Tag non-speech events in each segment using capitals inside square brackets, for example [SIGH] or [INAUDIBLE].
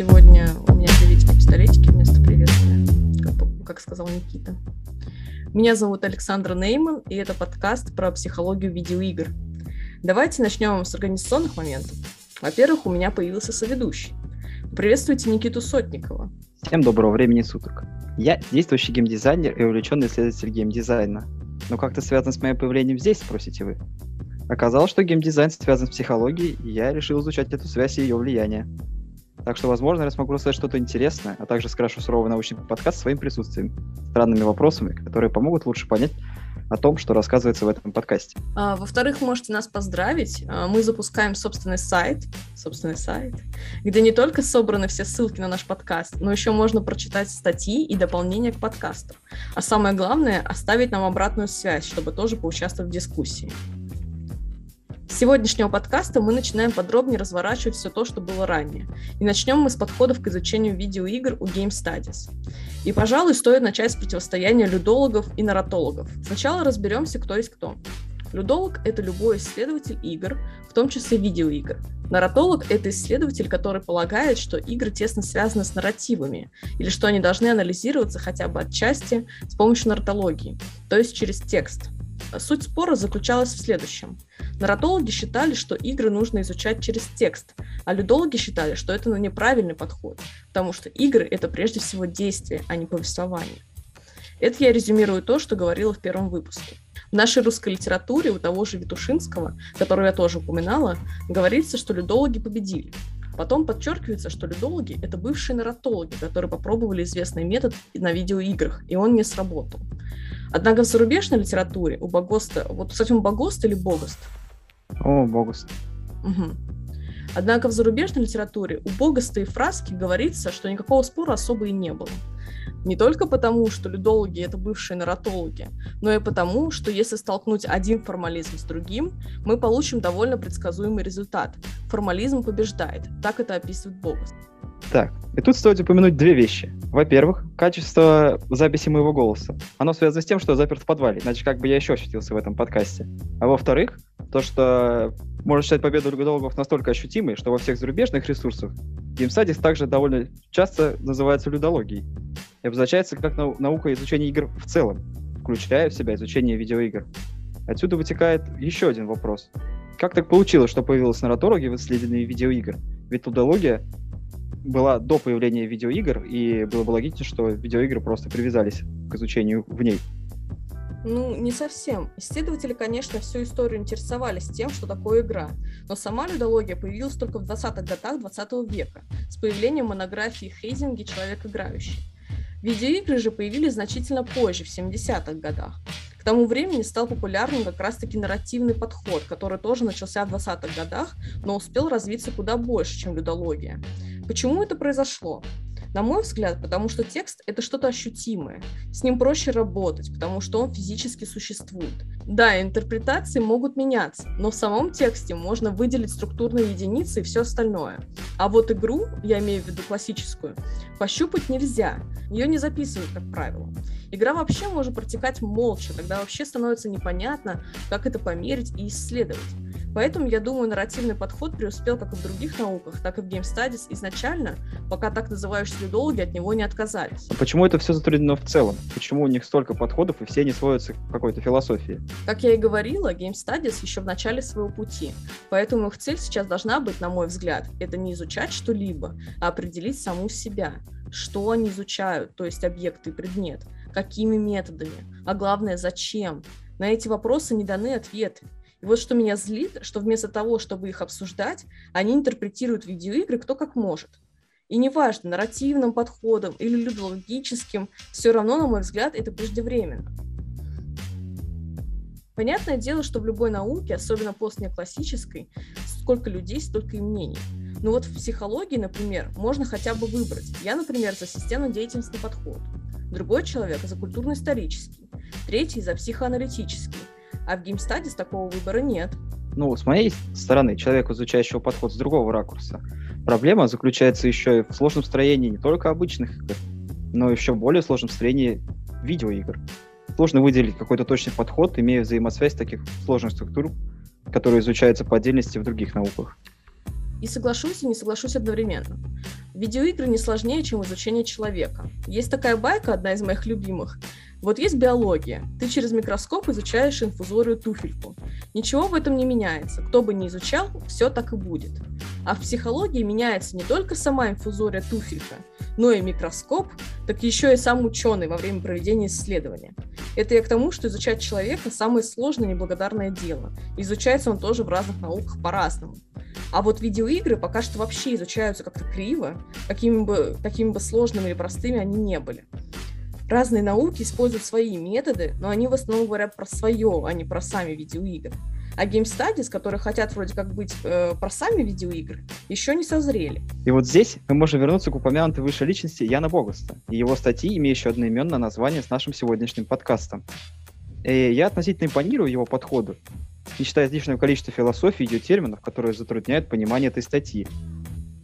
Сегодня у меня приветики-пистолетики вместо приветствия, как, как сказал Никита. Меня зовут Александра Нейман, и это подкаст про психологию видеоигр. Давайте начнем с организационных моментов. Во-первых, у меня появился соведущий. Приветствуйте Никиту Сотникова. Всем доброго времени суток. Я действующий геймдизайнер и увлеченный исследователь геймдизайна. Но как это связано с моим появлением здесь, спросите вы? Оказалось, что геймдизайн связан с психологией, и я решил изучать эту связь и ее влияние. Так что, возможно, я смогу рассказать что-то интересное, а также скрашу суровый научный подкаст своим присутствием, странными вопросами, которые помогут лучше понять о том, что рассказывается в этом подкасте. А, во-вторых, можете нас поздравить. А, мы запускаем собственный сайт, собственный сайт, где не только собраны все ссылки на наш подкаст, но еще можно прочитать статьи и дополнения к подкасту. А самое главное, оставить нам обратную связь, чтобы тоже поучаствовать в дискуссии. Сегодняшнего подкаста мы начинаем подробнее разворачивать все то, что было ранее. И начнем мы с подходов к изучению видеоигр у Game Studies. И, пожалуй, стоит начать с противостояния людологов и наратологов. Сначала разберемся, кто есть кто. Людолог — это любой исследователь игр, в том числе видеоигр. Наратолог — это исследователь, который полагает, что игры тесно связаны с нарративами, или что они должны анализироваться хотя бы отчасти с помощью наратологии, то есть через текст — Суть спора заключалась в следующем. Наратологи считали, что игры нужно изучать через текст, а людологи считали, что это неправильный подход, потому что игры — это прежде всего действие, а не повествование. Это я резюмирую то, что говорила в первом выпуске. В нашей русской литературе у того же Витушинского, которого я тоже упоминала, говорится, что людологи победили. Потом подчеркивается, что людологи — это бывшие наратологи, которые попробовали известный метод на видеоиграх, и он не сработал. Однако в зарубежной литературе у Богоста, вот, кстати, он Богост или Богост? О, Богост. Угу. Однако в зарубежной литературе у Богоста и Фраски говорится, что никакого спора особо и не было. Не только потому, что людологи — это бывшие наратологи, но и потому, что если столкнуть один формализм с другим, мы получим довольно предсказуемый результат. Формализм побеждает. Так это описывает Богост. Так, и тут стоит упомянуть две вещи. Во-первых, качество записи моего голоса. Оно связано с тем, что я заперт в подвале, иначе как бы я еще ощутился в этом подкасте. А во-вторых, то, что можно считать победу людологов настолько ощутимой, что во всех зарубежных ресурсах GameStudies также довольно часто называется людологией и обозначается как нау- наука изучения игр в целом, включая в себя изучение видеоигр. Отсюда вытекает еще один вопрос. Как так получилось, что появилась наратология в исследовании видеоигр? Ведь людология была до появления видеоигр, и было бы логично, что видеоигры просто привязались к изучению в ней. Ну, не совсем. Исследователи, конечно, всю историю интересовались тем, что такое игра, но сама людология появилась только в 20-х годах 20 века, с появлением монографии Хейзинги «Человек играющий». Видеоигры же появились значительно позже, в 70-х годах. К тому времени стал популярным как раз-таки нарративный подход, который тоже начался в 20-х годах, но успел развиться куда больше, чем людология. Почему это произошло? На мой взгляд, потому что текст — это что-то ощутимое. С ним проще работать, потому что он физически существует. Да, интерпретации могут меняться, но в самом тексте можно выделить структурные единицы и все остальное. А вот игру, я имею в виду классическую, пощупать нельзя. Ее не записывают, как правило. Игра вообще может протекать молча, тогда вообще становится непонятно, как это померить и исследовать. Поэтому, я думаю, нарративный подход преуспел как и в других науках, так и в Game Studies изначально, пока так называющиеся людологи от него не отказались. А почему это все затруднено в целом? Почему у них столько подходов и все не сводятся к какой-то философии? Как я и говорила, Game Studies еще в начале своего пути, поэтому их цель сейчас должна быть, на мой взгляд, это не изучать что-либо, а определить саму себя, что они изучают, то есть объект и предмет, какими методами, а главное, зачем. На эти вопросы не даны ответы. И вот что меня злит, что вместо того, чтобы их обсуждать, они интерпретируют видеоигры кто как может. И неважно, нарративным подходом или людологическим, все равно, на мой взгляд, это преждевременно. Понятное дело, что в любой науке, особенно постнеоклассической, сколько людей, столько и мнений. Но вот в психологии, например, можно хотя бы выбрать. Я, например, за системно-деятельностный подход. Другой человек за культурно-исторический. Третий за психоаналитический а в GameStudies такого выбора нет. Ну, с моей стороны, человек, изучающего подход с другого ракурса, проблема заключается еще и в сложном строении не только обычных игр, но еще более сложном строении видеоигр. Сложно выделить какой-то точный подход, имея взаимосвязь таких сложных структур, которые изучаются по отдельности в других науках. И соглашусь, и не соглашусь одновременно. Видеоигры не сложнее, чем изучение человека. Есть такая байка, одна из моих любимых. Вот есть биология. Ты через микроскоп изучаешь инфузорию туфельку. Ничего в этом не меняется. Кто бы ни изучал, все так и будет. А в психологии меняется не только сама инфузория туфелька, но и микроскоп, так еще и сам ученый во время проведения исследования. Это я к тому, что изучать человека самое сложное неблагодарное дело. Изучается он тоже в разных науках по-разному. А вот видеоигры пока что вообще изучаются как-то криво, какими бы, какими бы сложными или простыми они не были. Разные науки используют свои методы, но они в основном говорят про свое, а не про сами видеоигры. А Game Studies, которые хотят вроде как быть э, про сами видеоигры, еще не созрели. И вот здесь мы можем вернуться к упомянутой выше личности Яна Богуста и его статьи, имеющей одноименное название с нашим сегодняшним подкастом. И я относительно импонирую его подходу, не считая излишнего количества философии и ее терминов, которые затрудняют понимание этой статьи.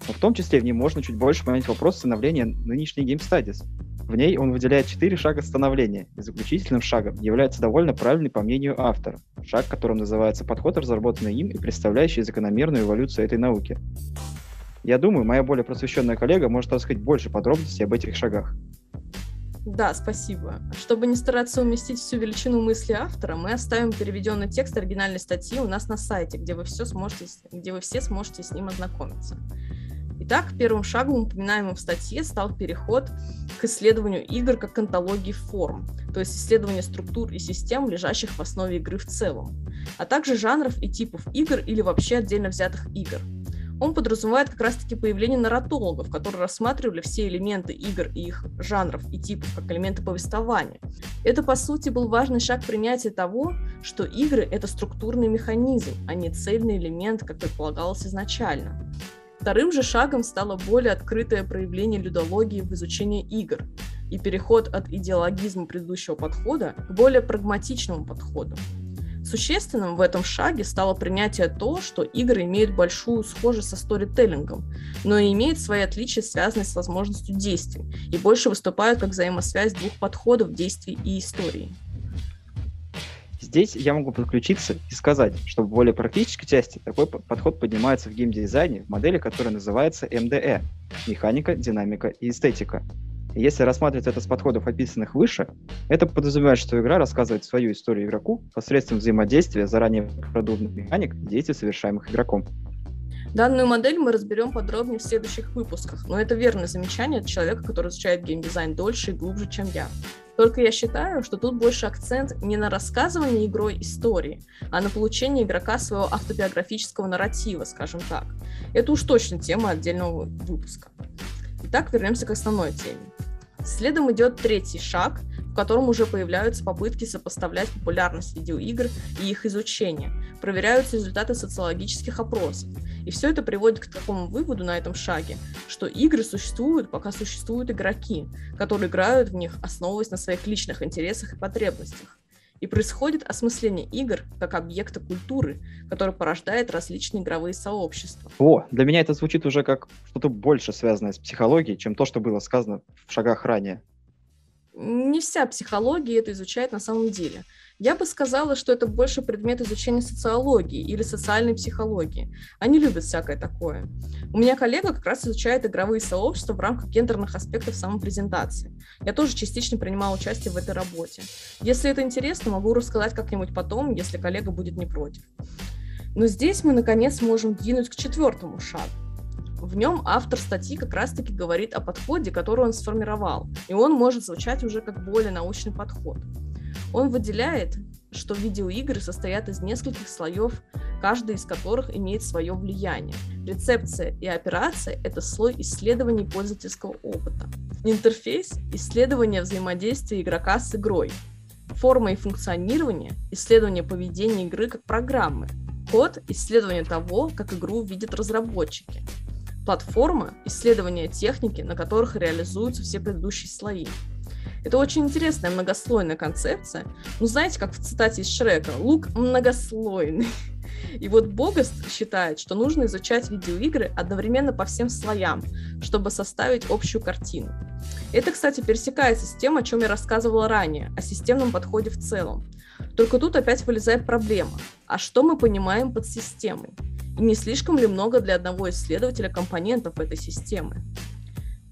Но в том числе в ней можно чуть больше понять вопрос становления нынешней Game Studies – в ней он выделяет четыре шага становления, и заключительным шагом является довольно правильный по мнению автора, шаг, которым называется подход, разработанный им и представляющий закономерную эволюцию этой науки. Я думаю, моя более просвещенная коллега может рассказать больше подробностей об этих шагах. Да, спасибо. Чтобы не стараться уместить всю величину мысли автора, мы оставим переведенный текст оригинальной статьи у нас на сайте, где вы, все сможете, где вы все сможете с ним ознакомиться. Итак, первым шагом, упоминаемым в статье, стал переход к исследованию игр как антологии форм, то есть исследование структур и систем, лежащих в основе игры в целом, а также жанров и типов игр или вообще отдельно взятых игр. Он подразумевает как раз-таки появление нарратологов, которые рассматривали все элементы игр и их жанров и типов как элементы повествования. Это, по сути, был важный шаг принятия того, что игры — это структурный механизм, а не цельный элемент, как предполагалось изначально. Вторым же шагом стало более открытое проявление людологии в изучении игр и переход от идеологизма предыдущего подхода к более прагматичному подходу. Существенным в этом шаге стало принятие то, что игры имеют большую схожесть со сторителлингом, но и имеют свои отличия, связанные с возможностью действий, и больше выступают как взаимосвязь двух подходов действий и истории. Здесь я могу подключиться и сказать, что в более практической части такой подход поднимается в геймдизайне в модели, которая называется МДЭ – механика, динамика и эстетика. И если рассматривать это с подходов, описанных выше, это подразумевает, что игра рассказывает свою историю игроку посредством взаимодействия заранее продуманных механик и действий, совершаемых игроком. Данную модель мы разберем подробнее в следующих выпусках, но это верное замечание от человека, который изучает геймдизайн дольше и глубже, чем я. Только я считаю, что тут больше акцент не на рассказывание игрой истории, а на получение игрока своего автобиографического нарратива, скажем так. Это уж точно тема отдельного выпуска. Итак, вернемся к основной теме. Следом идет третий шаг, котором уже появляются попытки сопоставлять популярность видеоигр и их изучение, проверяются результаты социологических опросов, и все это приводит к такому выводу на этом шаге, что игры существуют, пока существуют игроки, которые играют в них, основываясь на своих личных интересах и потребностях. И происходит осмысление игр как объекта культуры, который порождает различные игровые сообщества. О, для меня это звучит уже как что-то больше связанное с психологией, чем то, что было сказано в шагах ранее. Не вся психология это изучает на самом деле. Я бы сказала, что это больше предмет изучения социологии или социальной психологии. Они любят всякое такое. У меня коллега как раз изучает игровые сообщества в рамках гендерных аспектов самопрезентации. Я тоже частично принимала участие в этой работе. Если это интересно, могу рассказать как-нибудь потом, если коллега будет не против. Но здесь мы, наконец, можем двинуть к четвертому шагу. В нем автор статьи как раз-таки говорит о подходе, который он сформировал, и он может звучать уже как более научный подход. Он выделяет, что видеоигры состоят из нескольких слоев, каждый из которых имеет свое влияние. Рецепция и операция — это слой исследований пользовательского опыта. Интерфейс — исследование взаимодействия игрока с игрой. Форма и функционирование — исследование поведения игры как программы. Код — исследование того, как игру видят разработчики. Платформа — исследование техники, на которых реализуются все предыдущие слои. Это очень интересная многослойная концепция. Ну, знаете, как в цитате из Шрека, лук многослойный. [LAUGHS] И вот Богаст считает, что нужно изучать видеоигры одновременно по всем слоям, чтобы составить общую картину. Это, кстати, пересекается с тем, о чем я рассказывала ранее, о системном подходе в целом. Только тут опять вылезает проблема. А что мы понимаем под системой? И не слишком ли много для одного исследователя компонентов этой системы?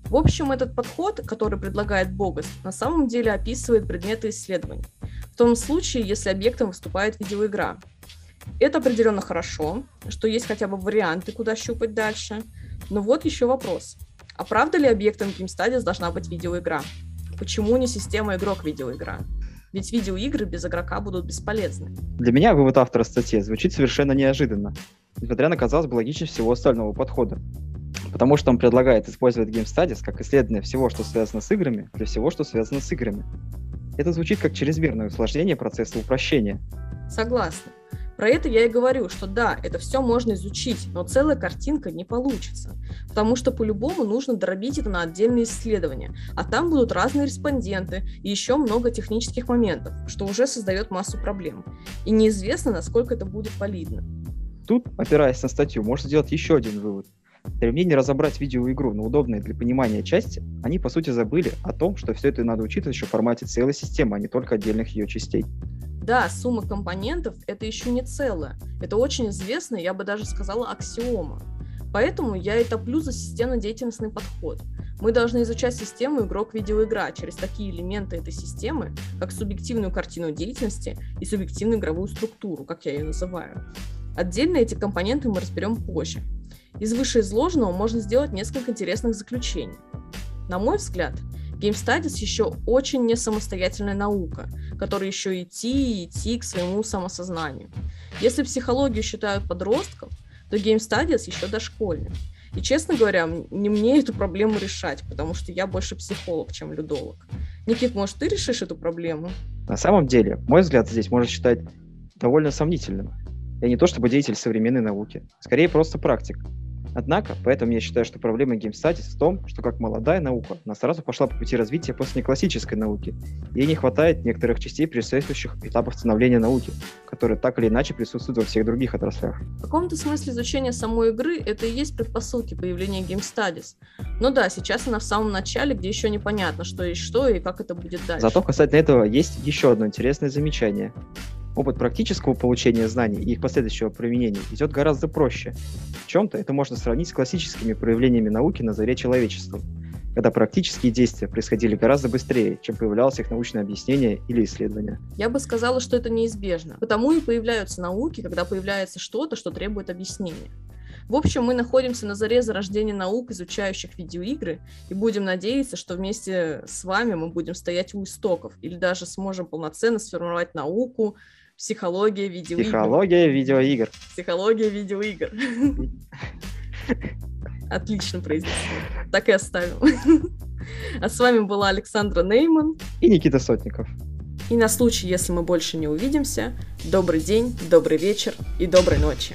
В общем, этот подход, который предлагает Богас, на самом деле описывает предметы исследований. В том случае, если объектом выступает видеоигра. Это определенно хорошо, что есть хотя бы варианты, куда щупать дальше. Но вот еще вопрос. А правда ли объектом Game Studies должна быть видеоигра? Почему не система игрок-видеоигра? Ведь видеоигры без игрока будут бесполезны. Для меня вывод автора статьи звучит совершенно неожиданно, несмотря на, казалось бы, логичность всего остального подхода. Потому что он предлагает использовать Game Studies как исследование всего, что связано с играми, для всего, что связано с играми. Это звучит как чрезмерное усложнение процесса упрощения. Согласна. Про это я и говорю, что да, это все можно изучить, но целая картинка не получится, потому что по-любому нужно дробить это на отдельные исследования, а там будут разные респонденты и еще много технических моментов, что уже создает массу проблем. И неизвестно, насколько это будет валидно. Тут, опираясь на статью, можно сделать еще один вывод. Стремление разобрать видеоигру на удобные для понимания части, они по сути забыли о том, что все это надо учитывать еще в формате целой системы, а не только отдельных ее частей. Да, сумма компонентов — это еще не целое. Это очень известно, я бы даже сказала, аксиома. Поэтому я и топлю за системно-деятельностный подход. Мы должны изучать систему игрок-видеоигра через такие элементы этой системы, как субъективную картину деятельности и субъективную игровую структуру, как я ее называю. Отдельно эти компоненты мы разберем позже. Из вышеизложенного можно сделать несколько интересных заключений. На мой взгляд, Game Studies еще очень не самостоятельная наука, которая еще идти и идти к своему самосознанию. Если психологию считают подростков, то Game Studies еще дошкольник. И, честно говоря, не мне эту проблему решать, потому что я больше психолог, чем людолог. Никит, может, ты решишь эту проблему? На самом деле, мой взгляд здесь можно считать довольно сомнительным. Я не то чтобы деятель современной науки, скорее просто практик, Однако, поэтому я считаю, что проблема Game Studies в том, что как молодая наука, она сразу пошла по пути развития после классической науки. Ей не хватает некоторых частей предшествующих этапов становления науки, которые так или иначе присутствуют во всех других отраслях. В каком-то смысле изучение самой игры — это и есть предпосылки появления Game Studies. Но да, сейчас она в самом начале, где еще непонятно, что есть что и как это будет дальше. Зато касательно этого есть еще одно интересное замечание. Опыт практического получения знаний и их последующего применения идет гораздо проще. В чем-то это можно сравнить с классическими проявлениями науки на заре человечества, когда практические действия происходили гораздо быстрее, чем появлялось их научное объяснение или исследование. Я бы сказала, что это неизбежно. Потому и появляются науки, когда появляется что-то, что требует объяснения. В общем, мы находимся на заре зарождения наук, изучающих видеоигры, и будем надеяться, что вместе с вами мы будем стоять у истоков, или даже сможем полноценно сформировать науку, Психология видеоигр. Психология видеоигр. Психология видеоигр. Отлично произнесли. Так и оставим. А с вами была Александра Нейман. И Никита Сотников. И на случай, если мы больше не увидимся, добрый день, добрый вечер и доброй ночи.